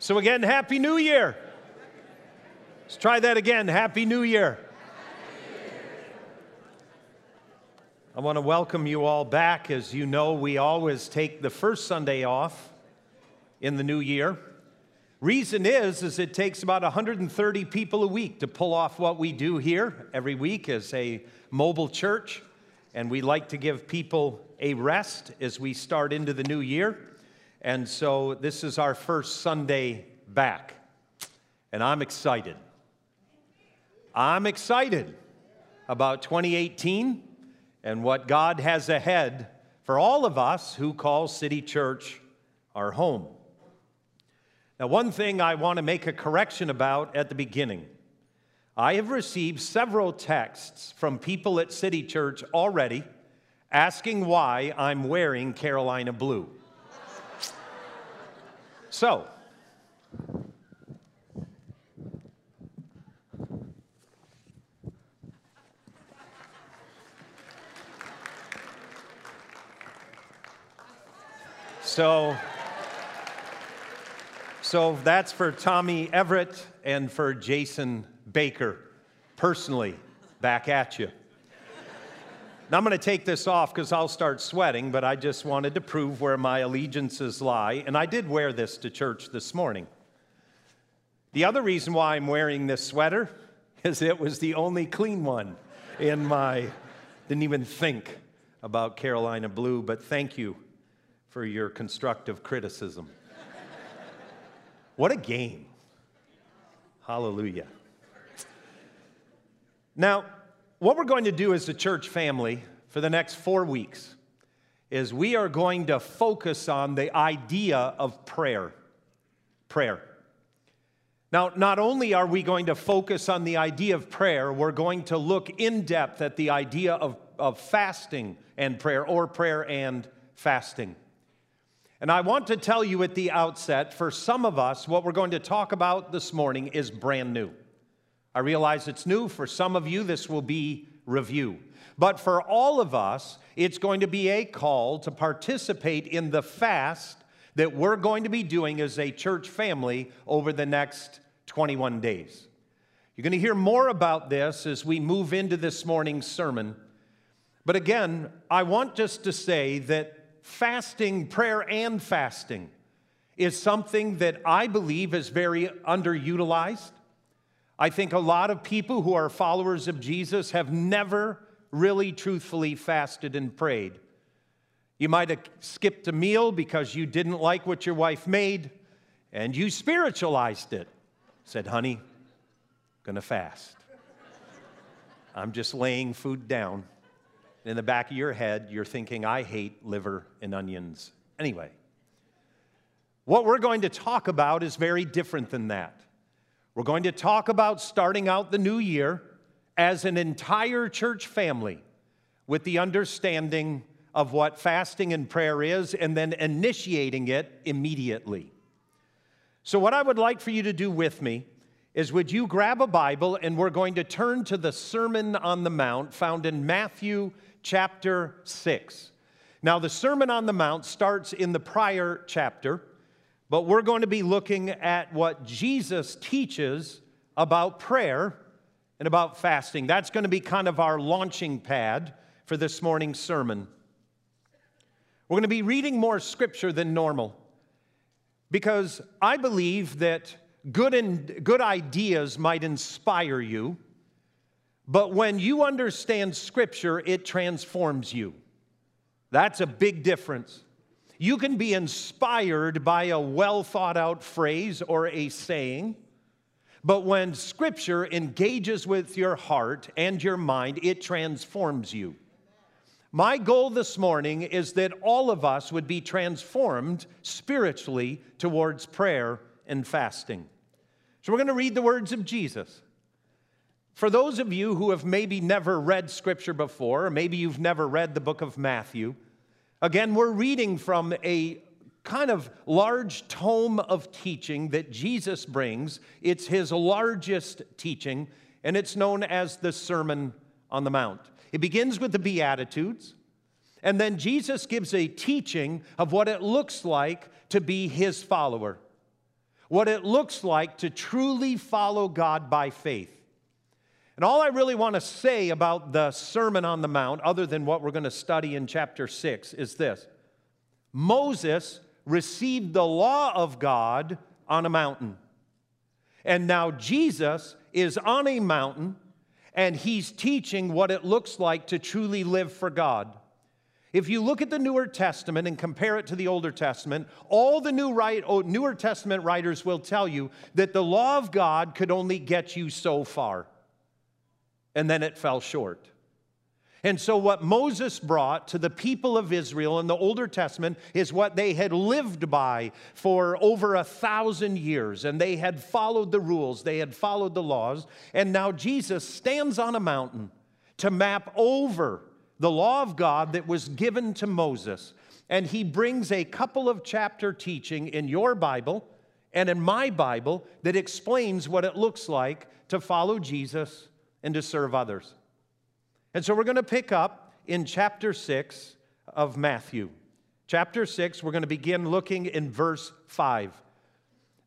So, again, Happy New Year. Let's try that again. Happy New Year. I want to welcome you all back. As you know, we always take the first Sunday off in the new year. Reason is is it takes about 130 people a week to pull off what we do here every week as a mobile church, and we like to give people a rest as we start into the new year. And so this is our first Sunday back. And I'm excited. I'm excited about 2018 and what God has ahead for all of us who call City Church our home. Now, one thing I want to make a correction about at the beginning. I have received several texts from people at City Church already asking why I'm wearing Carolina blue. So, so, so that's for Tommy Everett and for Jason Baker, personally, back at you. Now, I'm going to take this off because I'll start sweating, but I just wanted to prove where my allegiances lie. And I did wear this to church this morning. The other reason why I'm wearing this sweater is it was the only clean one in my, didn't even think about Carolina Blue, but thank you for your constructive criticism. what a game! Hallelujah. Now, what we're going to do as a church family for the next four weeks is we are going to focus on the idea of prayer. Prayer. Now, not only are we going to focus on the idea of prayer, we're going to look in depth at the idea of, of fasting and prayer, or prayer and fasting. And I want to tell you at the outset for some of us, what we're going to talk about this morning is brand new. I realize it's new. For some of you, this will be review. But for all of us, it's going to be a call to participate in the fast that we're going to be doing as a church family over the next 21 days. You're going to hear more about this as we move into this morning's sermon. But again, I want just to say that fasting, prayer, and fasting is something that I believe is very underutilized. I think a lot of people who are followers of Jesus have never really truthfully fasted and prayed. You might have skipped a meal because you didn't like what your wife made and you spiritualized it. Said, honey, gonna fast. I'm just laying food down. In the back of your head, you're thinking, I hate liver and onions. Anyway, what we're going to talk about is very different than that. We're going to talk about starting out the new year as an entire church family with the understanding of what fasting and prayer is and then initiating it immediately. So, what I would like for you to do with me is would you grab a Bible and we're going to turn to the Sermon on the Mount found in Matthew chapter 6. Now, the Sermon on the Mount starts in the prior chapter but we're going to be looking at what Jesus teaches about prayer and about fasting. That's going to be kind of our launching pad for this morning's sermon. We're going to be reading more scripture than normal because I believe that good, and, good ideas might inspire you, but when you understand scripture, it transforms you. That's a big difference. You can be inspired by a well thought out phrase or a saying, but when Scripture engages with your heart and your mind, it transforms you. My goal this morning is that all of us would be transformed spiritually towards prayer and fasting. So we're going to read the words of Jesus. For those of you who have maybe never read Scripture before, or maybe you've never read the book of Matthew, Again, we're reading from a kind of large tome of teaching that Jesus brings. It's his largest teaching, and it's known as the Sermon on the Mount. It begins with the Beatitudes, and then Jesus gives a teaching of what it looks like to be his follower. what it looks like to truly follow God by faith. And all I really want to say about the Sermon on the Mount, other than what we're going to study in chapter 6, is this Moses received the law of God on a mountain. And now Jesus is on a mountain and he's teaching what it looks like to truly live for God. If you look at the Newer Testament and compare it to the Older Testament, all the New right, oh, Newer Testament writers will tell you that the law of God could only get you so far, and then it fell short. And so, what Moses brought to the people of Israel in the Older Testament is what they had lived by for over a thousand years. And they had followed the rules, they had followed the laws. And now Jesus stands on a mountain to map over the law of God that was given to Moses. And he brings a couple of chapter teaching in your Bible and in my Bible that explains what it looks like to follow Jesus and to serve others. And so we're going to pick up in chapter 6 of Matthew. Chapter 6, we're going to begin looking in verse 5.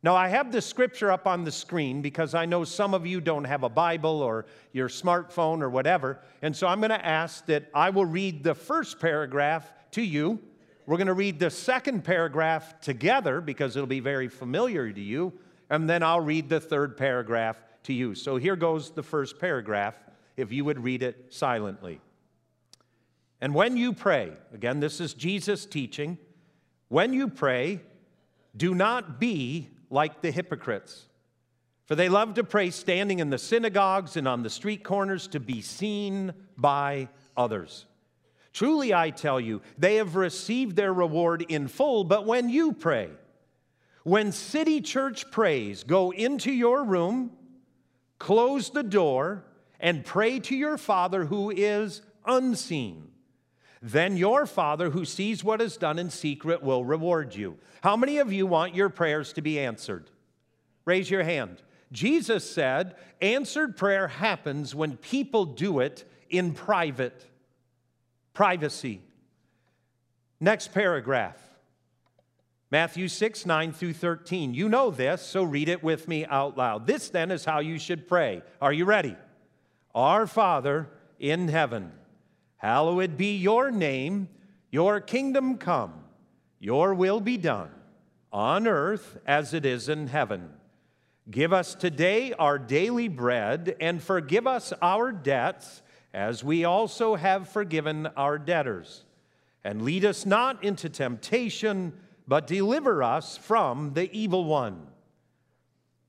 Now, I have the scripture up on the screen because I know some of you don't have a Bible or your smartphone or whatever. And so I'm going to ask that I will read the first paragraph to you. We're going to read the second paragraph together because it'll be very familiar to you. And then I'll read the third paragraph to you. So here goes the first paragraph if you would read it silently. And when you pray, again, this is Jesus teaching, when you pray, do not be like the hypocrites. For they love to pray standing in the synagogues and on the street corners to be seen by others. Truly, I tell you, they have received their reward in full. But when you pray, when City Church prays, go into your room, close the door, and pray to your Father who is unseen. Then your Father who sees what is done in secret will reward you. How many of you want your prayers to be answered? Raise your hand. Jesus said, answered prayer happens when people do it in private. Privacy. Next paragraph. Matthew 6, 9 through 13. You know this, so read it with me out loud. This then is how you should pray. Are you ready? Our Father in heaven, hallowed be your name, your kingdom come, your will be done, on earth as it is in heaven. Give us today our daily bread, and forgive us our debts, as we also have forgiven our debtors. And lead us not into temptation, but deliver us from the evil one.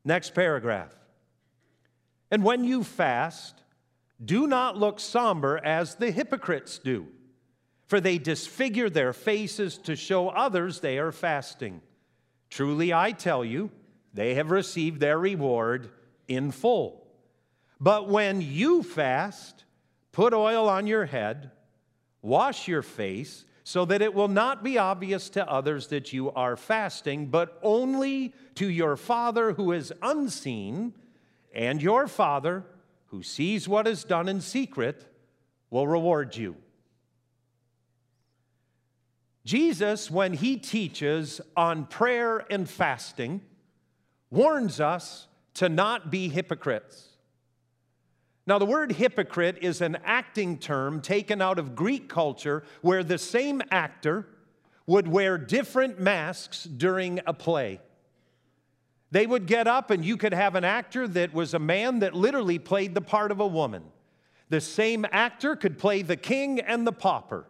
Next paragraph. And when you fast, do not look somber as the hypocrites do, for they disfigure their faces to show others they are fasting. Truly, I tell you, they have received their reward in full. But when you fast, put oil on your head, wash your face, so that it will not be obvious to others that you are fasting, but only to your Father who is unseen, and your Father who sees what is done in secret will reward you. Jesus, when he teaches on prayer and fasting, warns us to not be hypocrites. Now, the word hypocrite is an acting term taken out of Greek culture where the same actor would wear different masks during a play. They would get up, and you could have an actor that was a man that literally played the part of a woman. The same actor could play the king and the pauper.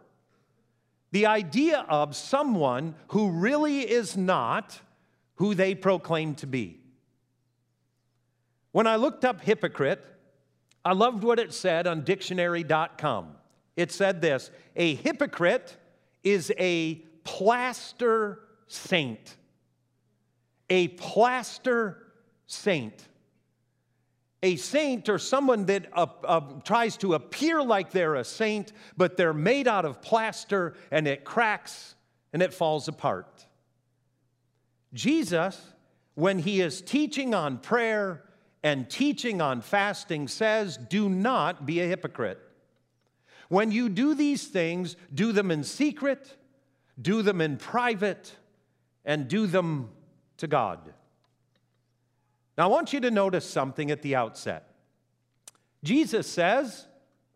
The idea of someone who really is not who they proclaim to be. When I looked up hypocrite, I loved what it said on dictionary.com. It said this A hypocrite is a plaster saint a plaster saint. A saint or someone that uh, uh, tries to appear like they're a saint, but they're made out of plaster and it cracks and it falls apart. Jesus, when he is teaching on prayer and teaching on fasting, says, Do not be a hypocrite. When you do these things, do them in secret, do them in private, and do them to God. Now, I want you to notice something at the outset. Jesus says,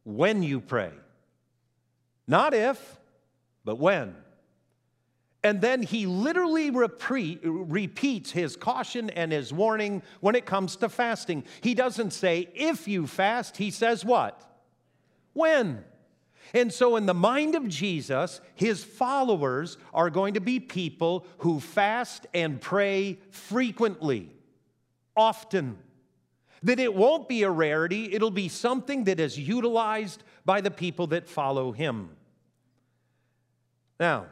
when you pray. Not if, but when. And then he literally repeat, repeats his caution and his warning when it comes to fasting. He doesn't say, if you fast, he says what? When. And so, in the mind of Jesus, his followers are going to be people who fast and pray frequently, often. That it won't be a rarity, it'll be something that is utilized by the people that follow him. Now,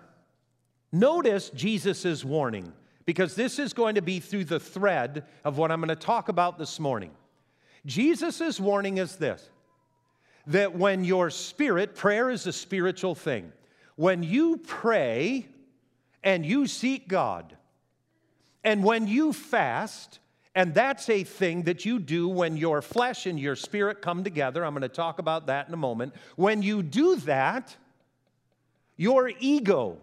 notice Jesus' warning, because this is going to be through the thread of what I'm going to talk about this morning. Jesus' warning is this that when your spirit, prayer is a spiritual thing, when you pray and you seek God, and when you fast, and that's a thing that you do when your flesh and your spirit come together. I'm going to talk about that in a moment. When you do that, your ego,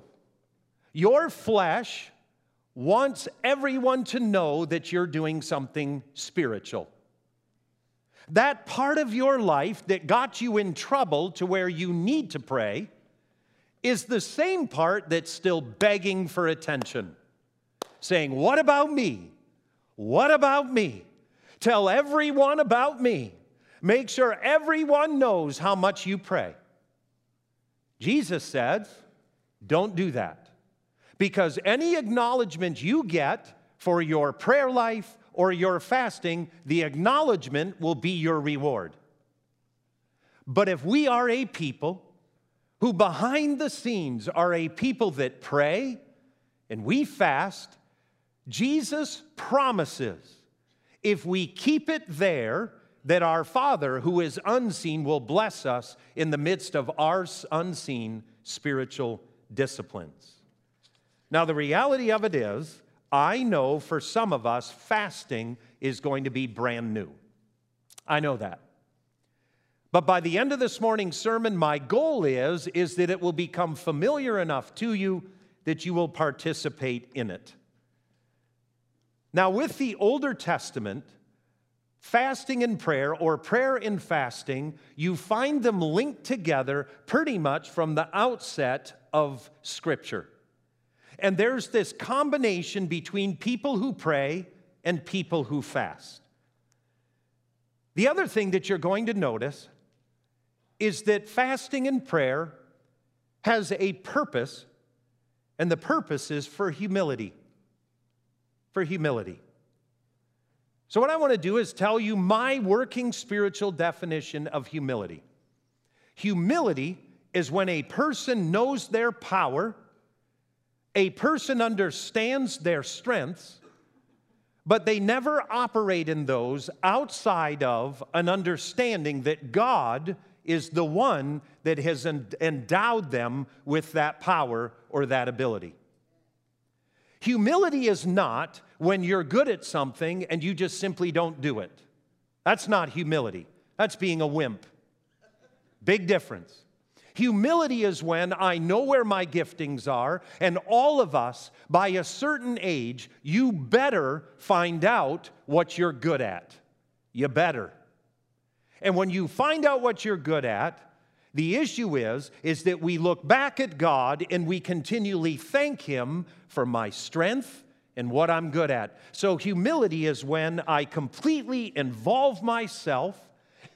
your flesh, wants everyone to know that you're doing something spiritual. That part of your life that got you in trouble to where you need to pray is the same part that's still begging for attention, saying, What about me? What about me? Tell everyone about me. Make sure everyone knows how much you pray. Jesus says, Don't do that. Because any acknowledgement you get for your prayer life or your fasting, the acknowledgement will be your reward. But if we are a people who behind the scenes are a people that pray and we fast, Jesus promises if we keep it there, that our Father who is unseen will bless us in the midst of our unseen spiritual disciplines. Now, the reality of it is, I know for some of us, fasting is going to be brand new. I know that. But by the end of this morning's sermon, my goal is, is that it will become familiar enough to you that you will participate in it. Now, with the Older Testament, fasting and prayer, or prayer and fasting, you find them linked together pretty much from the outset of Scripture. And there's this combination between people who pray and people who fast. The other thing that you're going to notice is that fasting and prayer has a purpose, and the purpose is for humility. For humility. So, what I want to do is tell you my working spiritual definition of humility. Humility is when a person knows their power a person understands their strengths, but they never operate in those outside of an understanding that God is the one that has endowed them with that power or that ability. Humility is not when you're good at something and you just simply don't do it. That's not humility. That's being a wimp. Big difference. Humility is when I know where my giftings are, and all of us, by a certain age, you better find out what you're good at. You better. And when you find out what you're good at, the issue is is that we look back at God and we continually thank him for my strength and what I'm good at. So humility is when I completely involve myself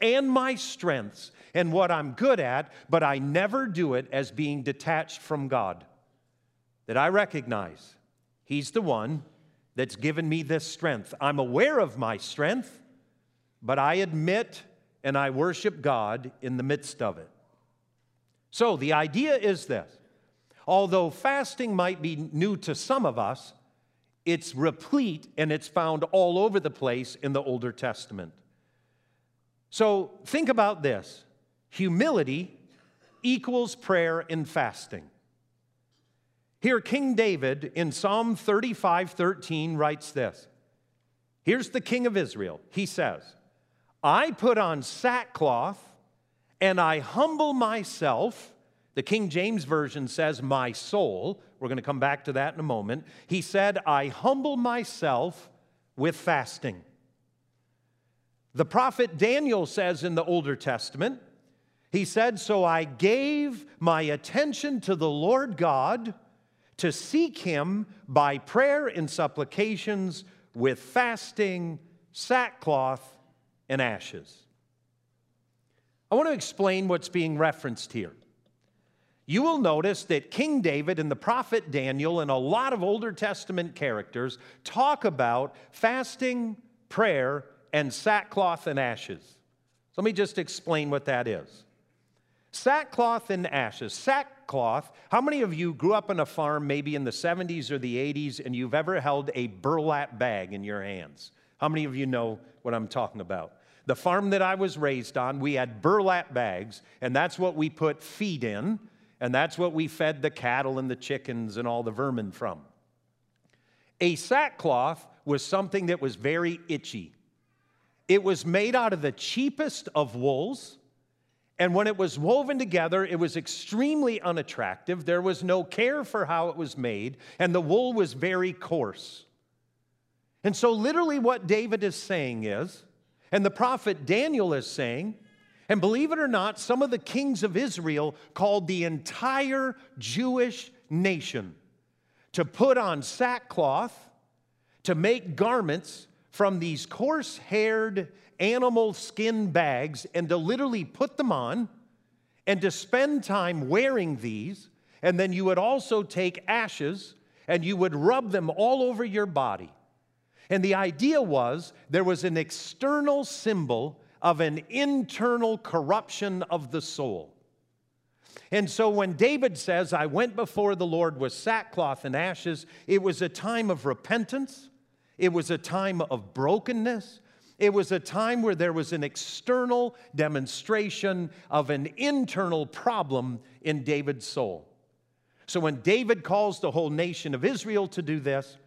and my strengths and what I'm good at, but I never do it as being detached from God. That I recognize He's the one that's given me this strength. I'm aware of my strength, but I admit and I worship God in the midst of it. So the idea is this although fasting might be new to some of us, it's replete and it's found all over the place in the Older Testament. So think about this humility equals prayer and fasting. Here, King David in Psalm 35 13 writes this. Here's the king of Israel. He says, I put on sackcloth and I humble myself. The King James Version says, my soul. We're going to come back to that in a moment. He said, I humble myself with fasting. The prophet Daniel says in the Older Testament, he said, So I gave my attention to the Lord God to seek him by prayer and supplications with fasting, sackcloth, and ashes. I want to explain what's being referenced here. You will notice that King David and the prophet Daniel and a lot of Older Testament characters talk about fasting, prayer, and sackcloth and ashes. So let me just explain what that is. Sackcloth and ashes. Sackcloth, how many of you grew up on a farm maybe in the 70s or the 80s and you've ever held a burlap bag in your hands? How many of you know what I'm talking about? The farm that I was raised on, we had burlap bags, and that's what we put feed in, and that's what we fed the cattle and the chickens and all the vermin from. A sackcloth was something that was very itchy. It was made out of the cheapest of wools. And when it was woven together, it was extremely unattractive. There was no care for how it was made, and the wool was very coarse. And so, literally, what David is saying is, and the prophet Daniel is saying, and believe it or not, some of the kings of Israel called the entire Jewish nation to put on sackcloth, to make garments from these coarse haired animal skin bags and to literally put them on and to spend time wearing these. And then you would also take ashes and you would rub them all over your body. And the idea was there was an external symbol of an internal corruption of the soul. And so when David says, I went before the Lord with sackcloth and ashes, it was a time of repentance, it was a time of brokenness, it was a time where there was an external demonstration of an internal problem in David's soul. So when David calls the whole nation of Israel to do this,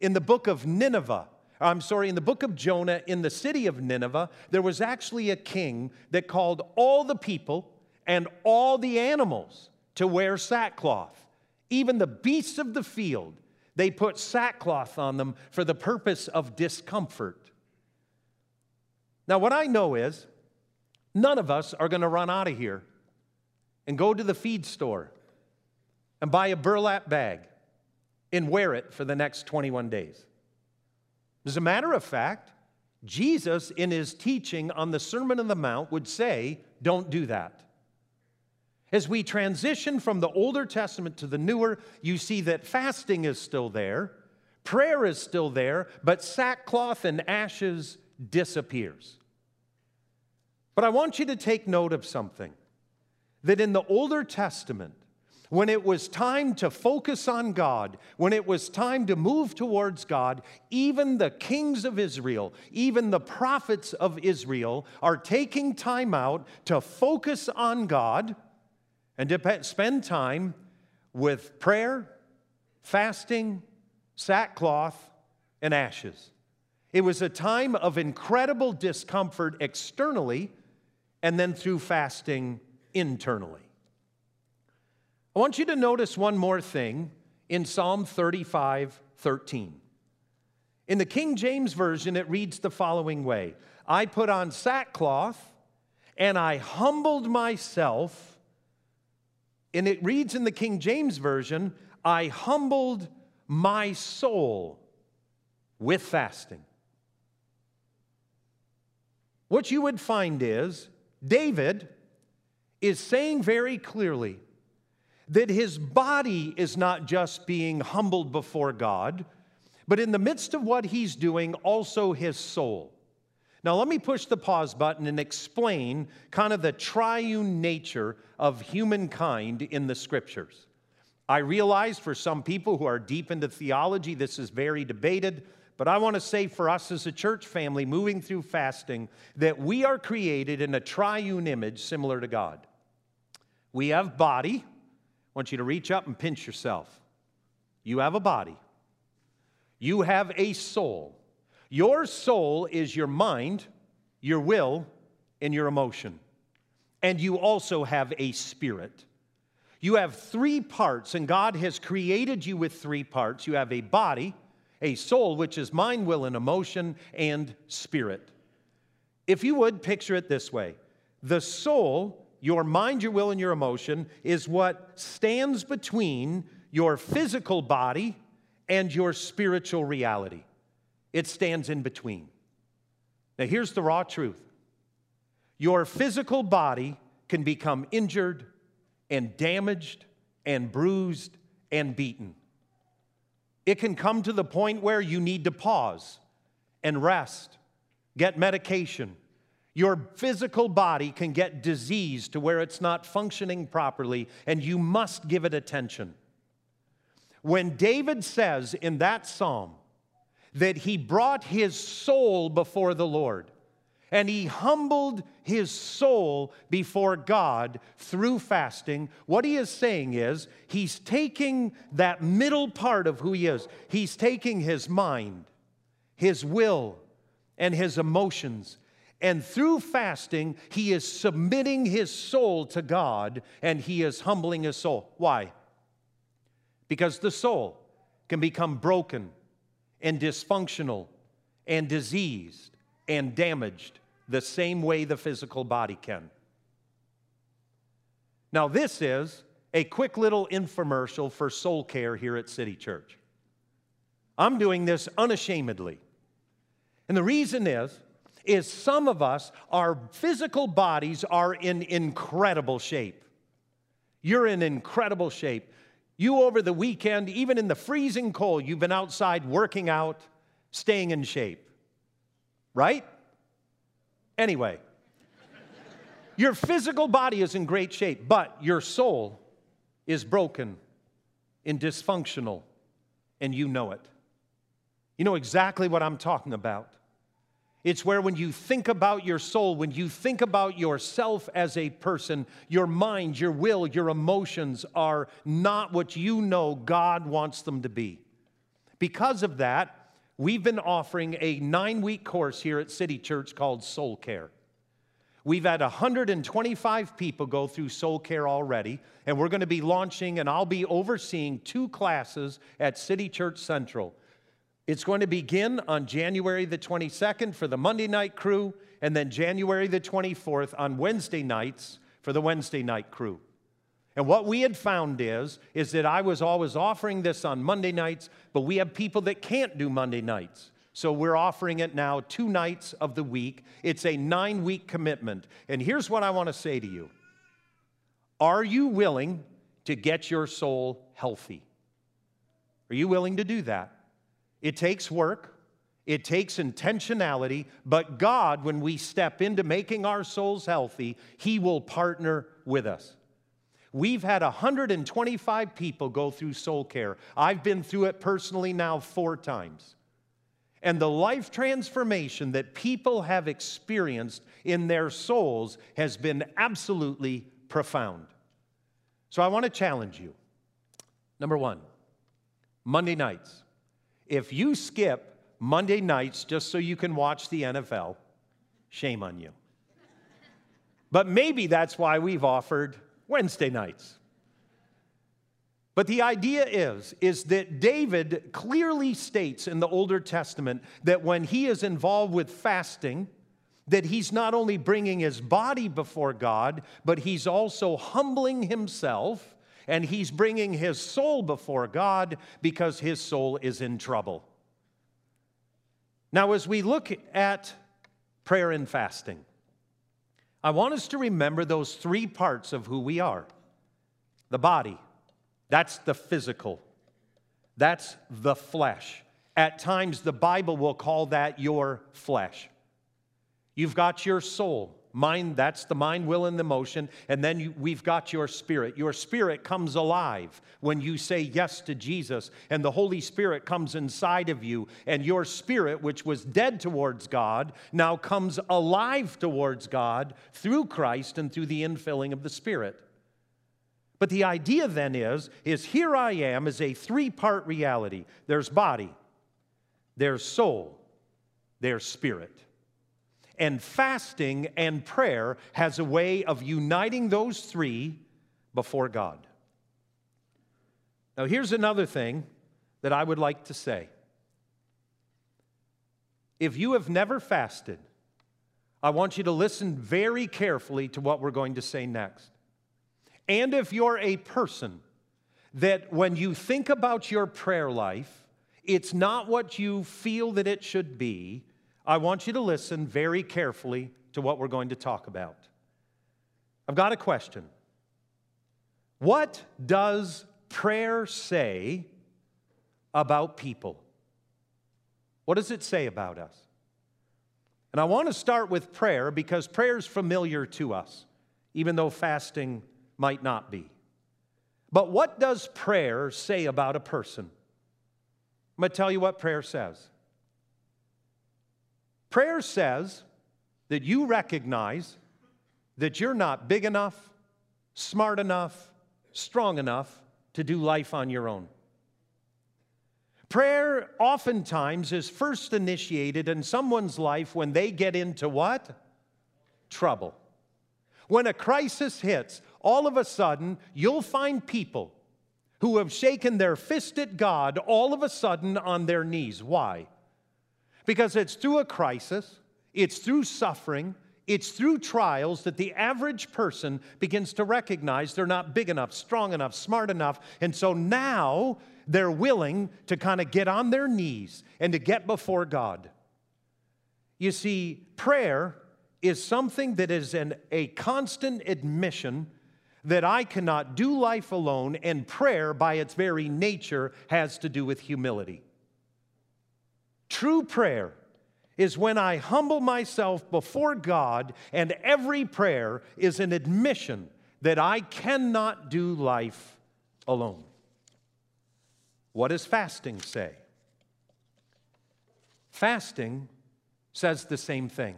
in the book of Nineveh, I'm sorry, in the book of Jonah, in the city of Nineveh, there was actually a king that called all the people and all the animals to wear sackcloth. Even the beasts of the field, they put sackcloth on them for the purpose of discomfort. Now, what I know is none of us are going to run out of here and go to the feed store and buy a burlap bag and wear it for the next 21 days. As a matter of fact, Jesus, in his teaching on the Sermon on the Mount, would say, Don't do that. As we transition from the Older Testament to the Newer, you see that fasting is still there, prayer is still there, but sackcloth and ashes disappears. But I want you to take note of something that in the Older Testament, when it was time to focus on God, when it was time to move towards God, even the kings of Israel, even the prophets of Israel are taking time out to focus on God and to spend time with prayer, fasting, sackcloth, and ashes. It was a time of incredible discomfort externally and then through fasting internally. I want you to notice one more thing in Psalm 35 13. In the King James Version, it reads the following way I put on sackcloth and I humbled myself. And it reads in the King James Version, I humbled my soul with fasting. What you would find is David is saying very clearly that his body is not just being humbled before God, but in the midst of what he's doing, also his soul. Now, let me push the pause button and explain kind of the triune nature of humankind in the scriptures. I realize for some people who are deep into theology, this is very debated. But I want to say for us as a church family moving through fasting that we are created in a triune image similar to God. We have body. I want you to reach up and pinch yourself. You have a body. You have a soul. Your soul is your mind, your will, and your emotion. And you also have a spirit. You have three parts, and God has created you with three parts. You have a body, a soul, which is mind, will, and emotion, and spirit. If you would picture it this way the soul, your mind, your will, and your emotion, is what stands between your physical body and your spiritual reality. It stands in between. Now, here's the raw truth your physical body can become injured and damaged and bruised and beaten. It can come to the point where you need to pause and rest, get medication. Your physical body can get diseased to where it's not functioning properly, and you must give it attention. When David says in that psalm that he brought his soul before the Lord, and he humbled his soul before God through fasting. What he is saying is, he's taking that middle part of who he is, he's taking his mind, his will, and his emotions. And through fasting, he is submitting his soul to God and he is humbling his soul. Why? Because the soul can become broken and dysfunctional and diseased and damaged the same way the physical body can. Now, this is a quick little infomercial for soul care here at City Church. I'm doing this unashamedly. And the reason is, is some of us, our physical bodies are in incredible shape. You're in incredible shape. You, over the weekend, even in the freezing cold, you've been outside working out, staying in shape, right? Anyway, your physical body is in great shape, but your soul is broken and dysfunctional, and you know it. You know exactly what I'm talking about. It's where when you think about your soul, when you think about yourself as a person, your mind, your will, your emotions are not what you know God wants them to be. Because of that, We've been offering a nine week course here at City Church called Soul Care. We've had 125 people go through Soul Care already, and we're going to be launching, and I'll be overseeing two classes at City Church Central. It's going to begin on January the 22nd for the Monday night crew, and then January the 24th on Wednesday nights for the Wednesday night crew. And what we had found is, is that I was always offering this on Monday nights, but we have people that can't do Monday nights. So we're offering it now two nights of the week. It's a nine week commitment. And here's what I want to say to you Are you willing to get your soul healthy? Are you willing to do that? It takes work, it takes intentionality, but God, when we step into making our souls healthy, He will partner with us. We've had 125 people go through soul care. I've been through it personally now four times. And the life transformation that people have experienced in their souls has been absolutely profound. So I want to challenge you. Number one, Monday nights. If you skip Monday nights just so you can watch the NFL, shame on you. But maybe that's why we've offered Wednesday nights. But the idea is, is that David clearly states in the Older Testament that when he is involved with fasting, that he's not only bringing his body before God, but he's also humbling himself and he's bringing his soul before God because his soul is in trouble. Now, as we look at prayer and fasting, I want us to remember those three parts of who we are the body, that's the physical, that's the flesh. At times, the Bible will call that your flesh. You've got your soul, Mind, that's the mind, will, and the emotion. And then you, we've got your spirit. Your spirit comes alive when you say yes to Jesus, and the Holy Spirit comes inside of you. And your spirit, which was dead towards God, now comes alive towards God through Christ and through the infilling of the Spirit. But the idea then is, is here I am is a three-part reality. There's body, there's soul, there's spirit. And fasting and prayer has a way of uniting those three before God. Now, here's another thing that I would like to say. If you have never fasted, I want you to listen very carefully to what we're going to say next. And if you're a person that when you think about your prayer life, it's not what you feel that it should be, I want you to listen very carefully to what we're going to talk about. I've got a question. What does prayer say about people? What does it say about us? And I want to start with prayer because prayer is familiar to us, even though fasting might not be. But what does prayer say about a person? I'm going to tell you what prayer says. Prayer says that you recognize that you're not big enough, smart enough, strong enough to do life on your own. Prayer oftentimes is first initiated in someone's life when they get into what? Trouble. When a crisis hits, all of a sudden you'll find people who have shaken their fist at God all of a sudden on their knees. Why? Because it's through a crisis, it's through suffering, it's through trials that the average person begins to recognize they're not big enough, strong enough, smart enough. And so now they're willing to kind of get on their knees and to get before God. You see, prayer is something that is an, a constant admission that I cannot do life alone, and prayer, by its very nature, has to do with humility. True prayer is when I humble myself before God, and every prayer is an admission that I cannot do life alone. What does fasting say? Fasting says the same thing.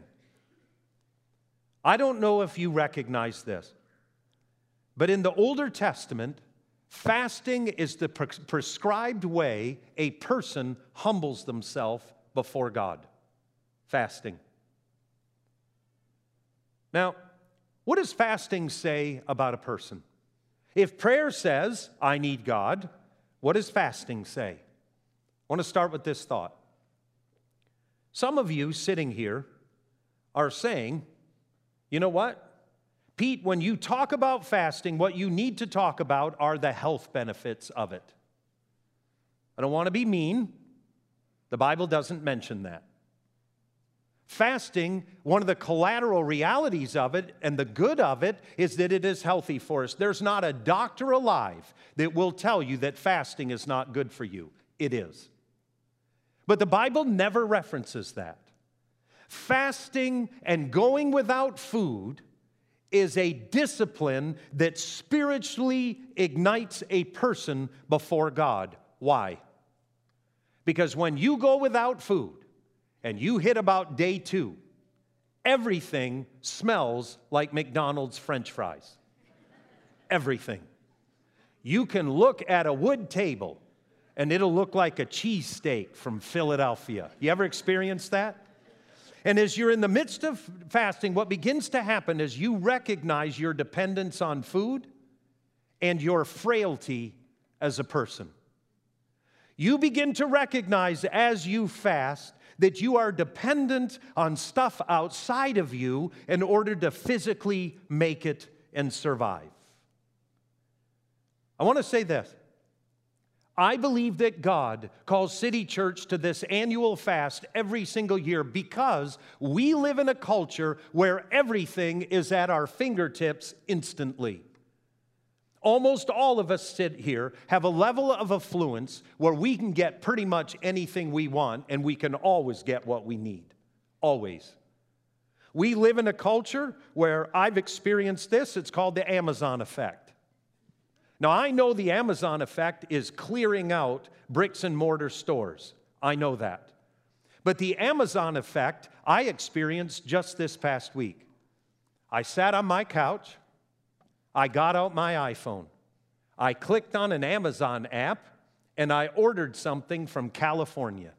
I don't know if you recognize this, but in the Older Testament, fasting is the pre- prescribed way a person humbles themselves before God fasting. Now, what does fasting say about a person? If prayer says, I need God, what does fasting say? I want to start with this thought. Some of you sitting here are saying, you know what? Pete, when you talk about fasting, what you need to talk about are the health benefits of it. I don't want to be mean. The Bible doesn't mention that. Fasting, one of the collateral realities of it and the good of it is that it is healthy for us. There's not a doctor alive that will tell you that fasting is not good for you. It is. But the Bible never references that. Fasting and going without food is a discipline that spiritually ignites a person before God. Why? Because when you go without food, and you hit about day two, everything smells like McDonald's french fries. everything. You can look at a wood table and it'll look like a cheesesteak from Philadelphia. You ever experienced that? And as you're in the midst of fasting, what begins to happen is you recognize your dependence on food and your frailty as a person. You begin to recognize as you fast that you are dependent on stuff outside of you in order to physically make it and survive. I want to say this. I believe that God calls City Church to this annual fast every single year because we live in a culture where everything is at our fingertips instantly. Almost all of us sit here have a level of affluence where we can get pretty much anything we want and we can always get what we need. Always. We live in a culture where I've experienced this, it's called the Amazon effect. Now, I know the Amazon effect is clearing out bricks and mortar stores. I know that. But the Amazon effect I experienced just this past week. I sat on my couch. I got out my iPhone. I clicked on an Amazon app and I ordered something from California.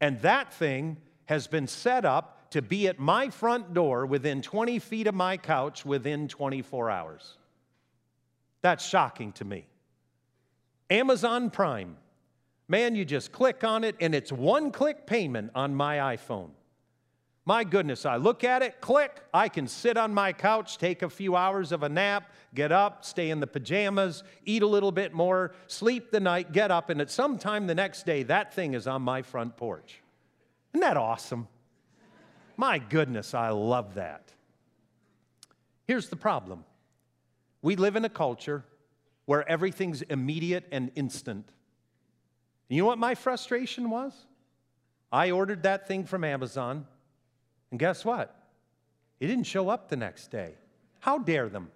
And that thing has been set up to be at my front door within 20 feet of my couch within 24 hours. That's shocking to me. Amazon Prime. Man, you just click on it and it's one click payment on my iPhone. My goodness, I look at it, click, I can sit on my couch, take a few hours of a nap, get up, stay in the pajamas, eat a little bit more, sleep the night, get up, and at some time the next day, that thing is on my front porch. Isn't that awesome? My goodness, I love that. Here's the problem we live in a culture where everything's immediate and instant. You know what my frustration was? I ordered that thing from Amazon, and guess what? It didn't show up the next day. How dare them?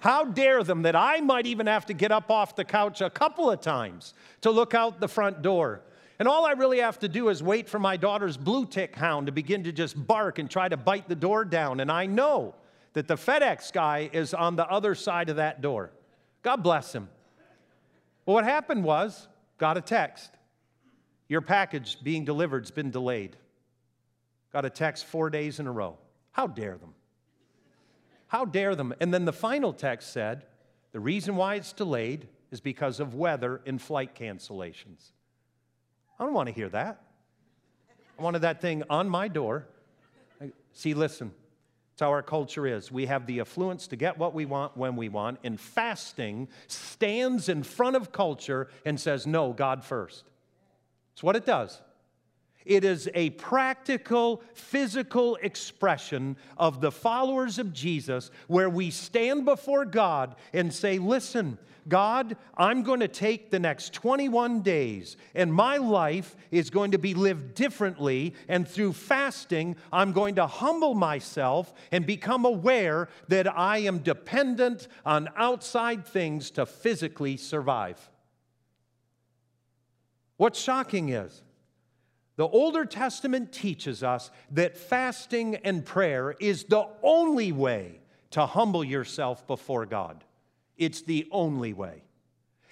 How dare them that I might even have to get up off the couch a couple of times to look out the front door and all I really have to do is wait for my daughter's blue tick hound to begin to just bark and try to bite the door down. And I know that the FedEx guy is on the other side of that door. God bless him. Well, what happened was, got a text. Your package being delivered's been delayed. Got a text four days in a row. How dare them? How dare them? And then the final text said, the reason why it's delayed is because of weather and flight cancellations. I don't want to hear that. I wanted that thing on my door. See, listen, it's how our culture is. We have the affluence to get what we want when we want, and fasting stands in front of culture and says, No, God first. It's what it does. It is a practical, physical expression of the followers of Jesus where we stand before God and say, Listen, God, I'm going to take the next 21 days, and my life is going to be lived differently. And through fasting, I'm going to humble myself and become aware that I am dependent on outside things to physically survive. What's shocking is, the Older Testament teaches us that fasting and prayer is the only way to humble yourself before God. It's the only way.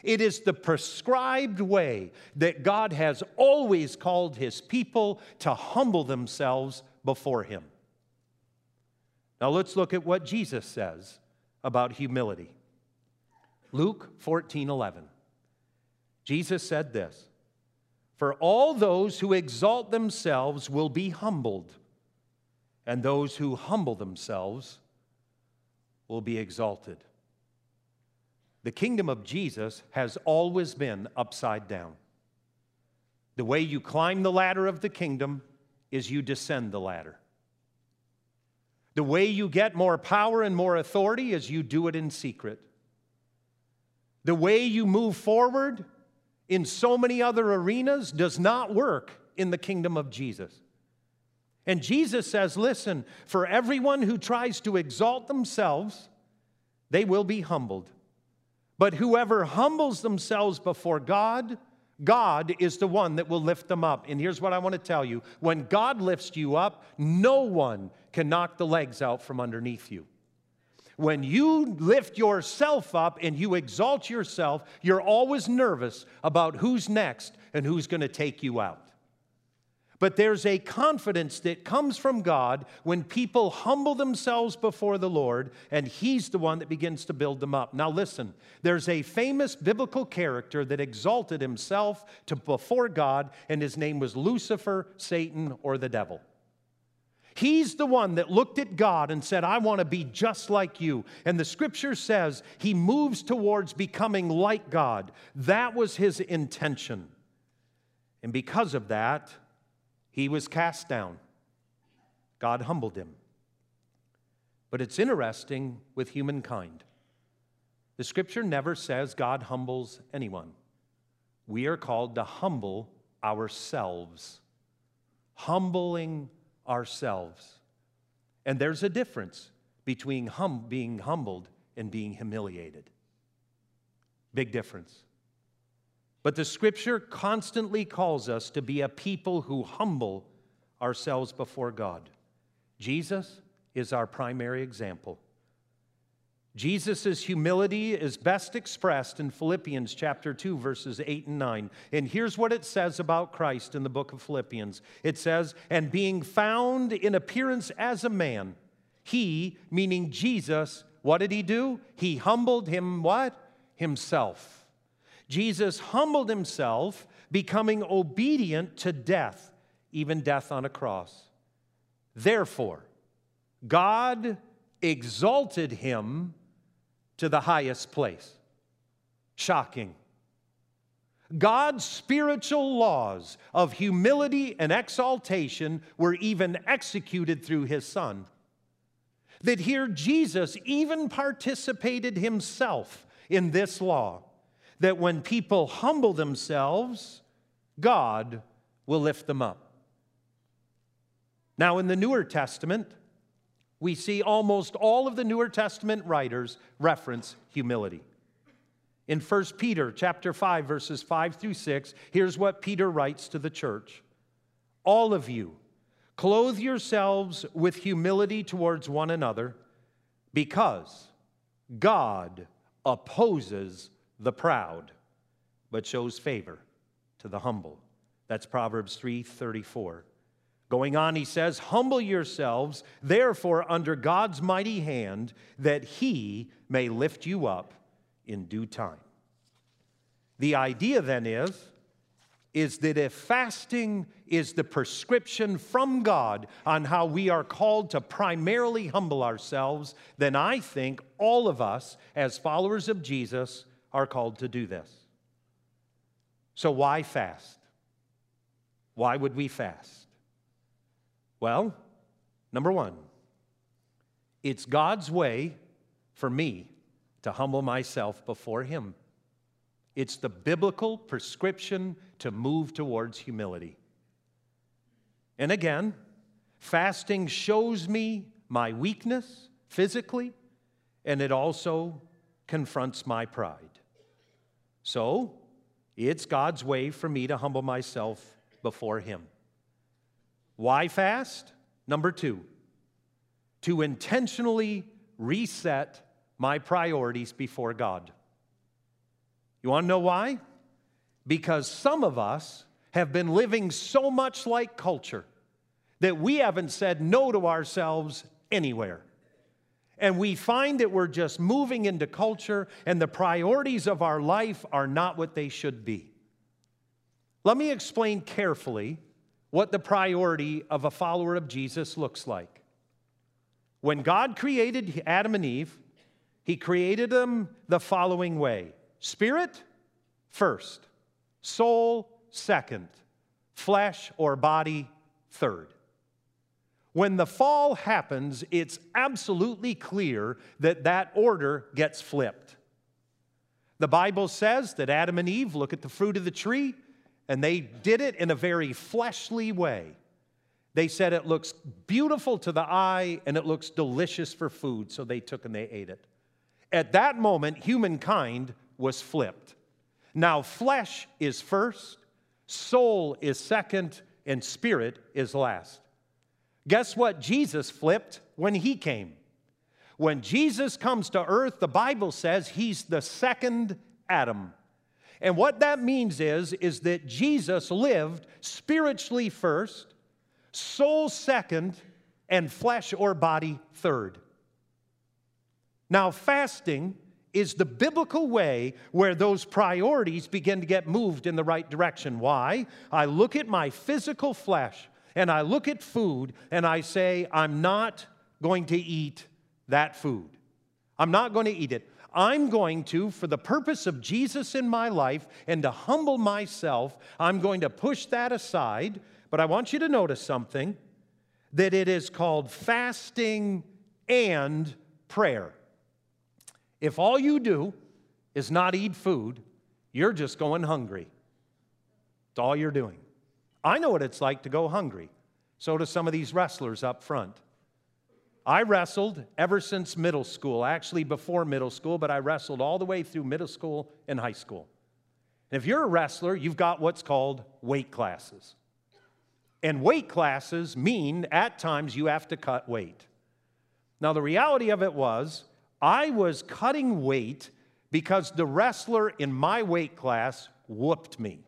It is the prescribed way that God has always called his people to humble themselves before him. Now let's look at what Jesus says about humility. Luke 14 11. Jesus said this For all those who exalt themselves will be humbled, and those who humble themselves will be exalted. The kingdom of Jesus has always been upside down. The way you climb the ladder of the kingdom is you descend the ladder. The way you get more power and more authority is you do it in secret. The way you move forward in so many other arenas does not work in the kingdom of Jesus. And Jesus says, listen, for everyone who tries to exalt themselves, they will be humbled. But whoever humbles themselves before God, God is the one that will lift them up. And here's what I want to tell you when God lifts you up, no one can knock the legs out from underneath you. When you lift yourself up and you exalt yourself, you're always nervous about who's next and who's going to take you out. But there's a confidence that comes from God when people humble themselves before the Lord, and He's the one that begins to build them up. Now, listen, there's a famous biblical character that exalted himself to before God, and his name was Lucifer, Satan, or the devil. He's the one that looked at God and said, I want to be just like you. And the scripture says he moves towards becoming like God. That was his intention. And because of that, he was cast down. God humbled him. But it's interesting with humankind. The scripture never says God humbles anyone. We are called to humble ourselves, humbling ourselves. And there's a difference between hum- being humbled and being humiliated. Big difference. But the scripture constantly calls us to be a people who humble ourselves before God. Jesus is our primary example. Jesus' humility is best expressed in Philippians chapter 2, verses 8 and 9. And here's what it says about Christ in the book of Philippians it says, And being found in appearance as a man, he, meaning Jesus, what did he do? He humbled him, what? Himself Jesus humbled himself, becoming obedient to death, even death on a cross. Therefore, God exalted him to the highest place. Shocking. God's spiritual laws of humility and exaltation were even executed through his Son. That here Jesus even participated himself in this law that when people humble themselves, God will lift them up. Now, in the Newer Testament, we see almost all of the Newer Testament writers reference humility. In 1 Peter chapter 5 verses 5 through 6, here's what Peter writes to the church. All of you clothe yourselves with humility towards one another because God opposes the proud but shows favor to the humble. That's Proverbs 3:34. Going on, he says, Humble yourselves, therefore, under God's mighty hand, that he may lift you up in due time. The idea then is, is that if fasting is the prescription from God on how we are called to primarily humble ourselves, then I think all of us, as followers of Jesus, are called to do this. So, why fast? Why would we fast? Well, number one, it's God's way for me to humble myself before Him. It's the biblical prescription to move towards humility. And again, fasting shows me my weakness physically, and it also confronts my pride. So, it's God's way for me to humble myself before Him. Why fast? Number two, to intentionally reset my priorities before God. You want to know why? Because some of us have been living so much like culture that we haven't said no to ourselves anywhere. And we find that we're just moving into culture and the priorities of our life are not what they should be. Let me explain carefully what the priority of a follower of Jesus looks like. When God created Adam and Eve, He created them the following way spirit first, soul second, flesh or body third. When the fall happens, it's absolutely clear that that order gets flipped. The Bible says that Adam and Eve look at the fruit of the tree and they did it in a very fleshly way. They said it looks beautiful to the eye and it looks delicious for food, so they took and they ate it. At that moment, humankind was flipped. Now, flesh is first, soul is second, and spirit is last. Guess what Jesus flipped when he came? When Jesus comes to earth, the Bible says he's the second Adam. And what that means is, is that Jesus lived spiritually first, soul second, and flesh or body third. Now, fasting is the biblical way where those priorities begin to get moved in the right direction. Why? I look at my physical flesh and I look at food and I say, I'm not going to eat that food. I'm not going to eat it. I'm going to, for the purpose of Jesus in my life and to humble myself, I'm going to push that aside. But I want you to notice something that it is called fasting and prayer. If all you do is not eat food, you're just going hungry. It's all you're doing. I know what it's like to go hungry. So do some of these wrestlers up front. I wrestled ever since middle school, actually before middle school, but I wrestled all the way through middle school and high school. And if you're a wrestler, you've got what's called weight classes. And weight classes mean at times you have to cut weight. Now, the reality of it was, I was cutting weight because the wrestler in my weight class whooped me.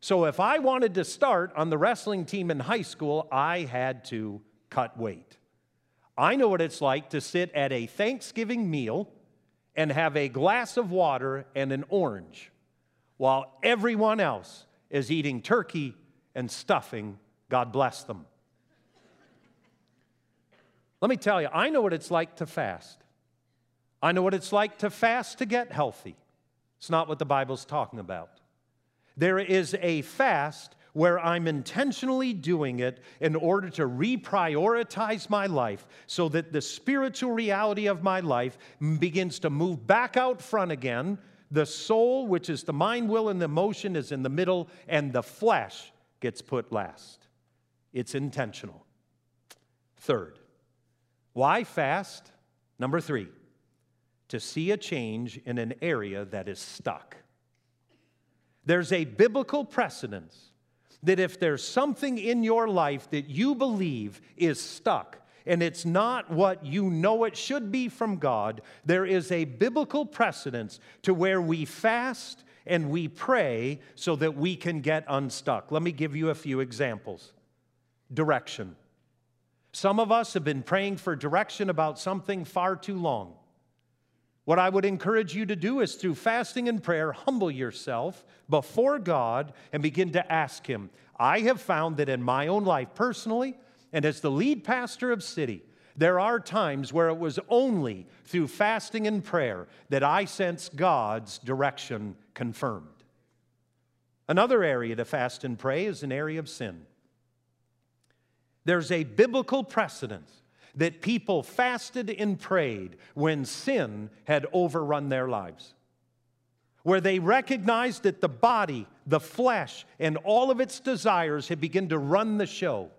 So, if I wanted to start on the wrestling team in high school, I had to cut weight. I know what it's like to sit at a Thanksgiving meal and have a glass of water and an orange while everyone else is eating turkey and stuffing. God bless them. Let me tell you, I know what it's like to fast. I know what it's like to fast to get healthy. It's not what the Bible's talking about. There is a fast where I'm intentionally doing it in order to reprioritize my life so that the spiritual reality of my life begins to move back out front again. The soul, which is the mind, will, and the emotion, is in the middle, and the flesh gets put last. It's intentional. Third, why fast? Number three, to see a change in an area that is stuck. There's a biblical precedence that if there's something in your life that you believe is stuck, and it's not what you know it should be from God, there is a biblical precedence to where we fast and we pray so that we can get unstuck. Let me give you a few examples. Direction. Some of us have been praying for direction about something far too long. What I would encourage you to do is through fasting and prayer, humble yourself before God and begin to ask Him. I have found that in my own life personally, and as the lead pastor of City, there are times where it was only through fasting and prayer that I sense God's direction confirmed. Another area to fast and pray is an area of sin. There's a biblical precedence that people fasted and prayed when sin had overrun their lives. Where they recognized that the body, the flesh, and all of its desires had begun to run the show.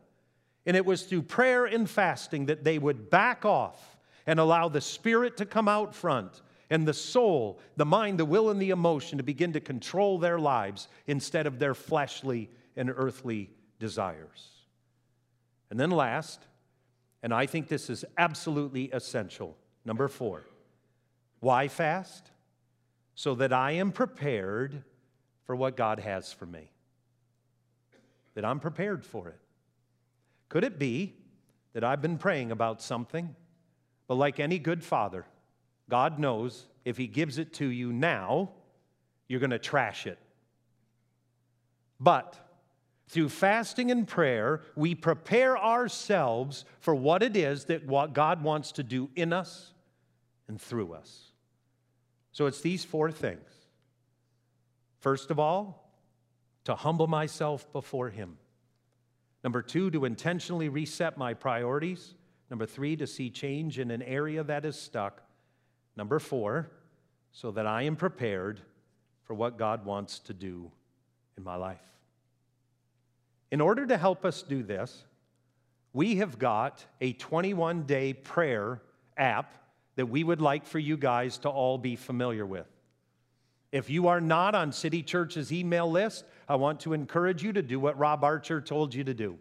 And it was through prayer and fasting that they would back off and allow the spirit to come out front and the soul, the mind, the will, and the emotion to begin to control their lives instead of their fleshly and earthly desires. And then, last, and I think this is absolutely essential. Number four, why fast? So that I am prepared for what God has for me. That I'm prepared for it. Could it be that I've been praying about something, but like any good father, God knows if He gives it to you now, you're going to trash it. But through fasting and prayer, we prepare ourselves for what it is that what God wants to do in us and through us. So it's these four things. First of all, to humble myself before Him. Number two, to intentionally reset my priorities. Number three, to see change in an area that is stuck. Number four, so that I am prepared for what God wants to do in my life. In order to help us do this, we have got a 21 day prayer app that we would like for you guys to all be familiar with. If you are not on City Church's email list, I want to encourage you to do what Rob Archer told you to do.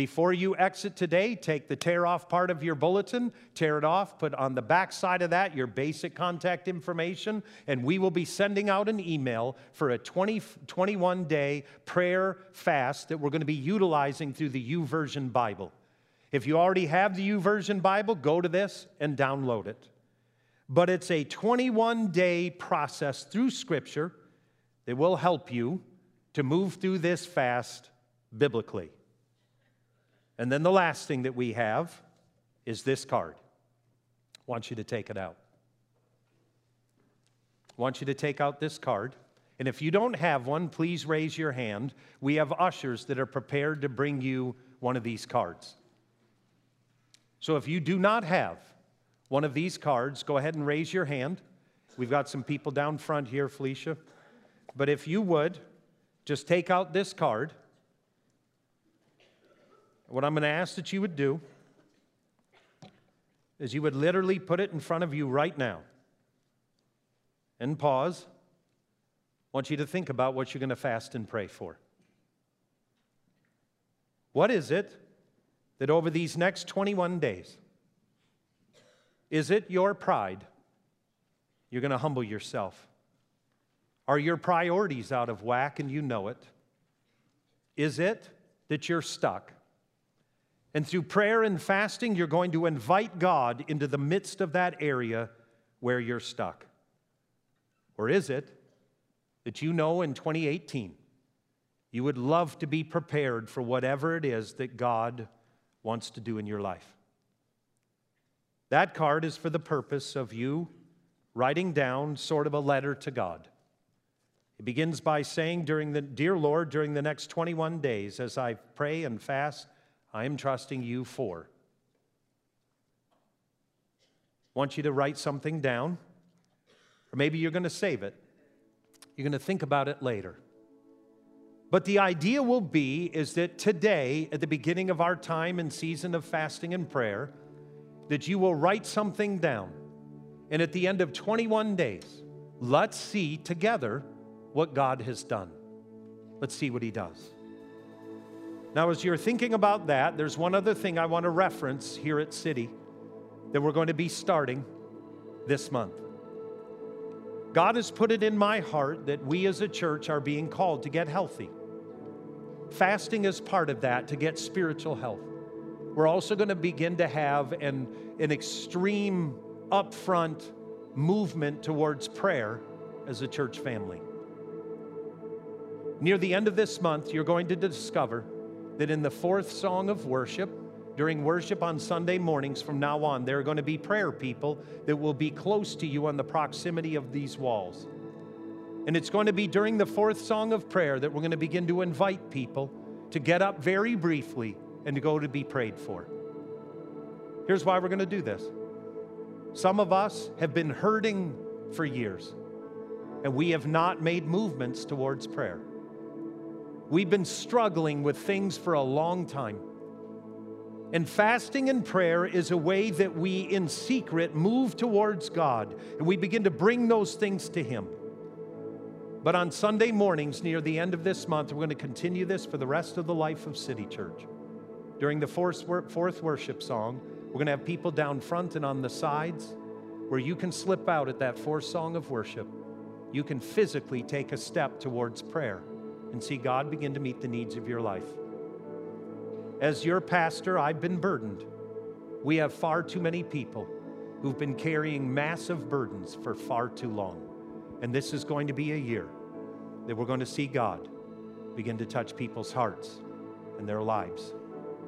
Before you exit today, take the tear off part of your bulletin, tear it off, put on the back side of that your basic contact information, and we will be sending out an email for a 20, 21 day prayer fast that we're going to be utilizing through the YouVersion Bible. If you already have the YouVersion Bible, go to this and download it. But it's a 21 day process through Scripture that will help you to move through this fast biblically. And then the last thing that we have is this card. I want you to take it out. I want you to take out this card. And if you don't have one, please raise your hand. We have ushers that are prepared to bring you one of these cards. So if you do not have one of these cards, go ahead and raise your hand. We've got some people down front here, Felicia. But if you would, just take out this card. What I'm going to ask that you would do is you would literally put it in front of you right now and pause. I want you to think about what you're going to fast and pray for. What is it that over these next 21 days, is it your pride? You're going to humble yourself. Are your priorities out of whack and you know it? Is it that you're stuck? And through prayer and fasting, you're going to invite God into the midst of that area where you're stuck. Or is it that you know in 2018 you would love to be prepared for whatever it is that God wants to do in your life? That card is for the purpose of you writing down sort of a letter to God. It begins by saying, during the, Dear Lord, during the next 21 days, as I pray and fast, I am trusting you for. I want you to write something down, or maybe you're going to save it. You're going to think about it later. But the idea will be is that today, at the beginning of our time and season of fasting and prayer, that you will write something down. And at the end of 21 days, let's see together what God has done. Let's see what He does. Now, as you're thinking about that, there's one other thing I want to reference here at City that we're going to be starting this month. God has put it in my heart that we as a church are being called to get healthy. Fasting is part of that to get spiritual health. We're also going to begin to have an, an extreme, upfront movement towards prayer as a church family. Near the end of this month, you're going to discover that in the fourth song of worship, during worship on Sunday mornings from now on, there are going to be prayer people that will be close to you on the proximity of these walls. And it's going to be during the fourth song of prayer that we're going to begin to invite people to get up very briefly and to go to be prayed for. Here's why we're going to do this. Some of us have been hurting for years, and we have not made movements towards prayer. We've been struggling with things for a long time. And fasting and prayer is a way that we, in secret, move towards God and we begin to bring those things to Him. But on Sunday mornings near the end of this month, we're going to continue this for the rest of the life of City Church. During the fourth, worship song, we're going to have people down front and on the sides where you can slip out at that fourth song of worship. You can physically take a step towards prayer and see God begin to meet the needs of your life. As your pastor, I've been burdened. We have far too many people who've been carrying massive burdens for far too long. And this is going to be a year that we're going to see God begin to touch people's hearts and their lives.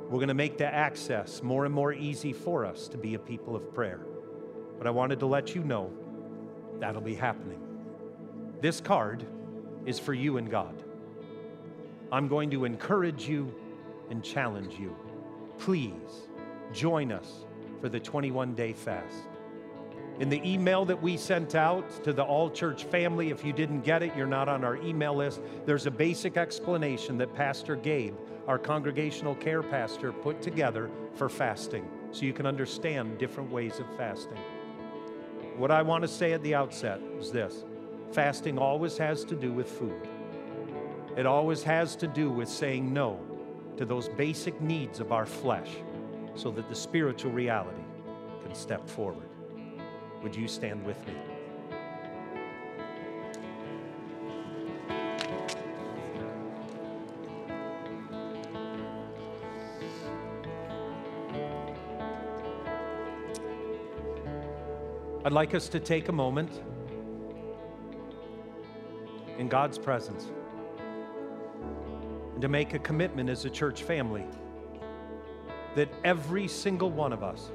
We're going to make the access more and more easy for us to be a people of prayer. But I wanted to let you know that'll be happening. This card is for you and God. I'm going to encourage you and challenge you. Please join us for the 21 day fast. In the email that we sent out to the all church family, if you didn't get it, you're not on our email list, there's a basic explanation that Pastor Gabe, our congregational care pastor, put together for fasting so you can understand different ways of fasting. What I want to say at the outset is this fasting always has to do with food, it always has to do with saying no to those basic needs of our flesh so that the spiritual reality can step forward. Would you stand with me? I'd like us to take a moment in God's presence to make a commitment as a church family that every single one of us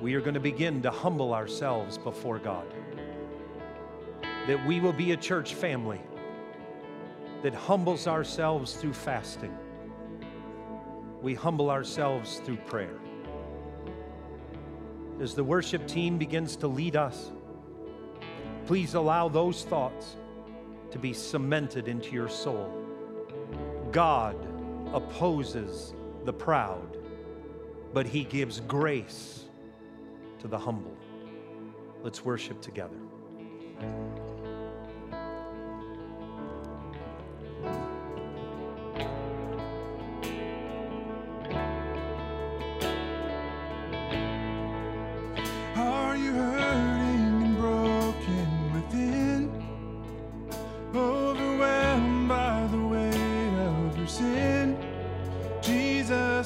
we are going to begin to humble ourselves before God. That we will be a church family that humbles ourselves through fasting. We humble ourselves through prayer. As the worship team begins to lead us, please allow those thoughts to be cemented into your soul. God opposes the proud, but He gives grace to the humble. Let's worship together.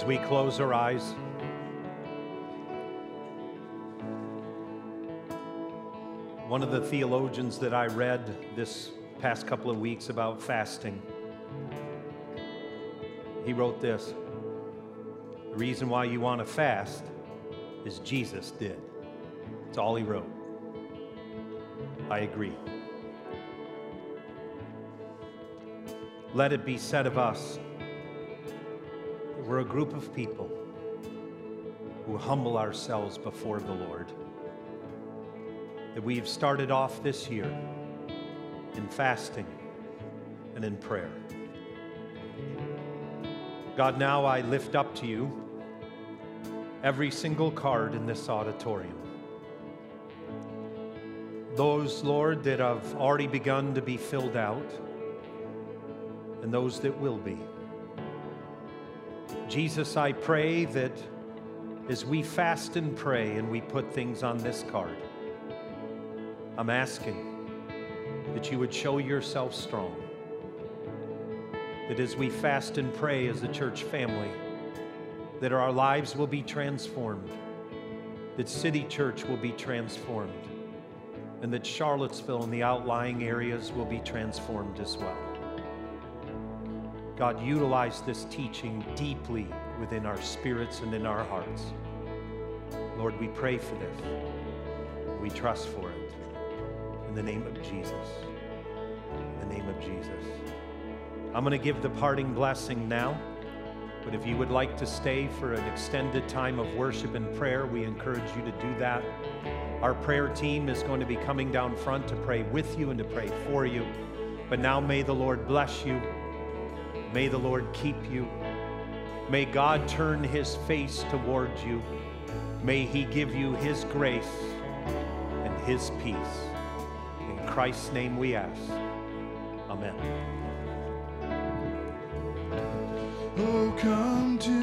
As we close our eyes, one of the theologians that I read this past couple of weeks about fasting, he wrote this The reason why you want to fast is Jesus did. It's all he wrote. I agree. Let it be said of us we're a group of people who humble ourselves before the Lord. That we've started off this year in fasting and in prayer. God, now I lift up to you every single card in this auditorium. Those, Lord, that have already begun to be filled out and those that will be. Jesus, I pray that as we fast and pray and we put things on this card, I'm asking that you would show yourself strong. That as we fast and pray as a church family, that our lives will be transformed, that City Church will be transformed, and that Charlottesville and the outlying areas will be transformed as well. God, utilize this teaching deeply within our spirits and in our hearts. Lord, we pray for this. We trust for it. In the name of Jesus. In the name of Jesus. I'm going to give the parting blessing now. But if you would like to stay for an extended time of worship and prayer, we encourage you to do that. Our prayer team is going to be coming down front to pray with you and to pray for you. But now may the Lord bless you. May the Lord keep you. May God turn his face towards you. May he give you his grace and his peace. In Christ's name we ask. Amen. Oh, come to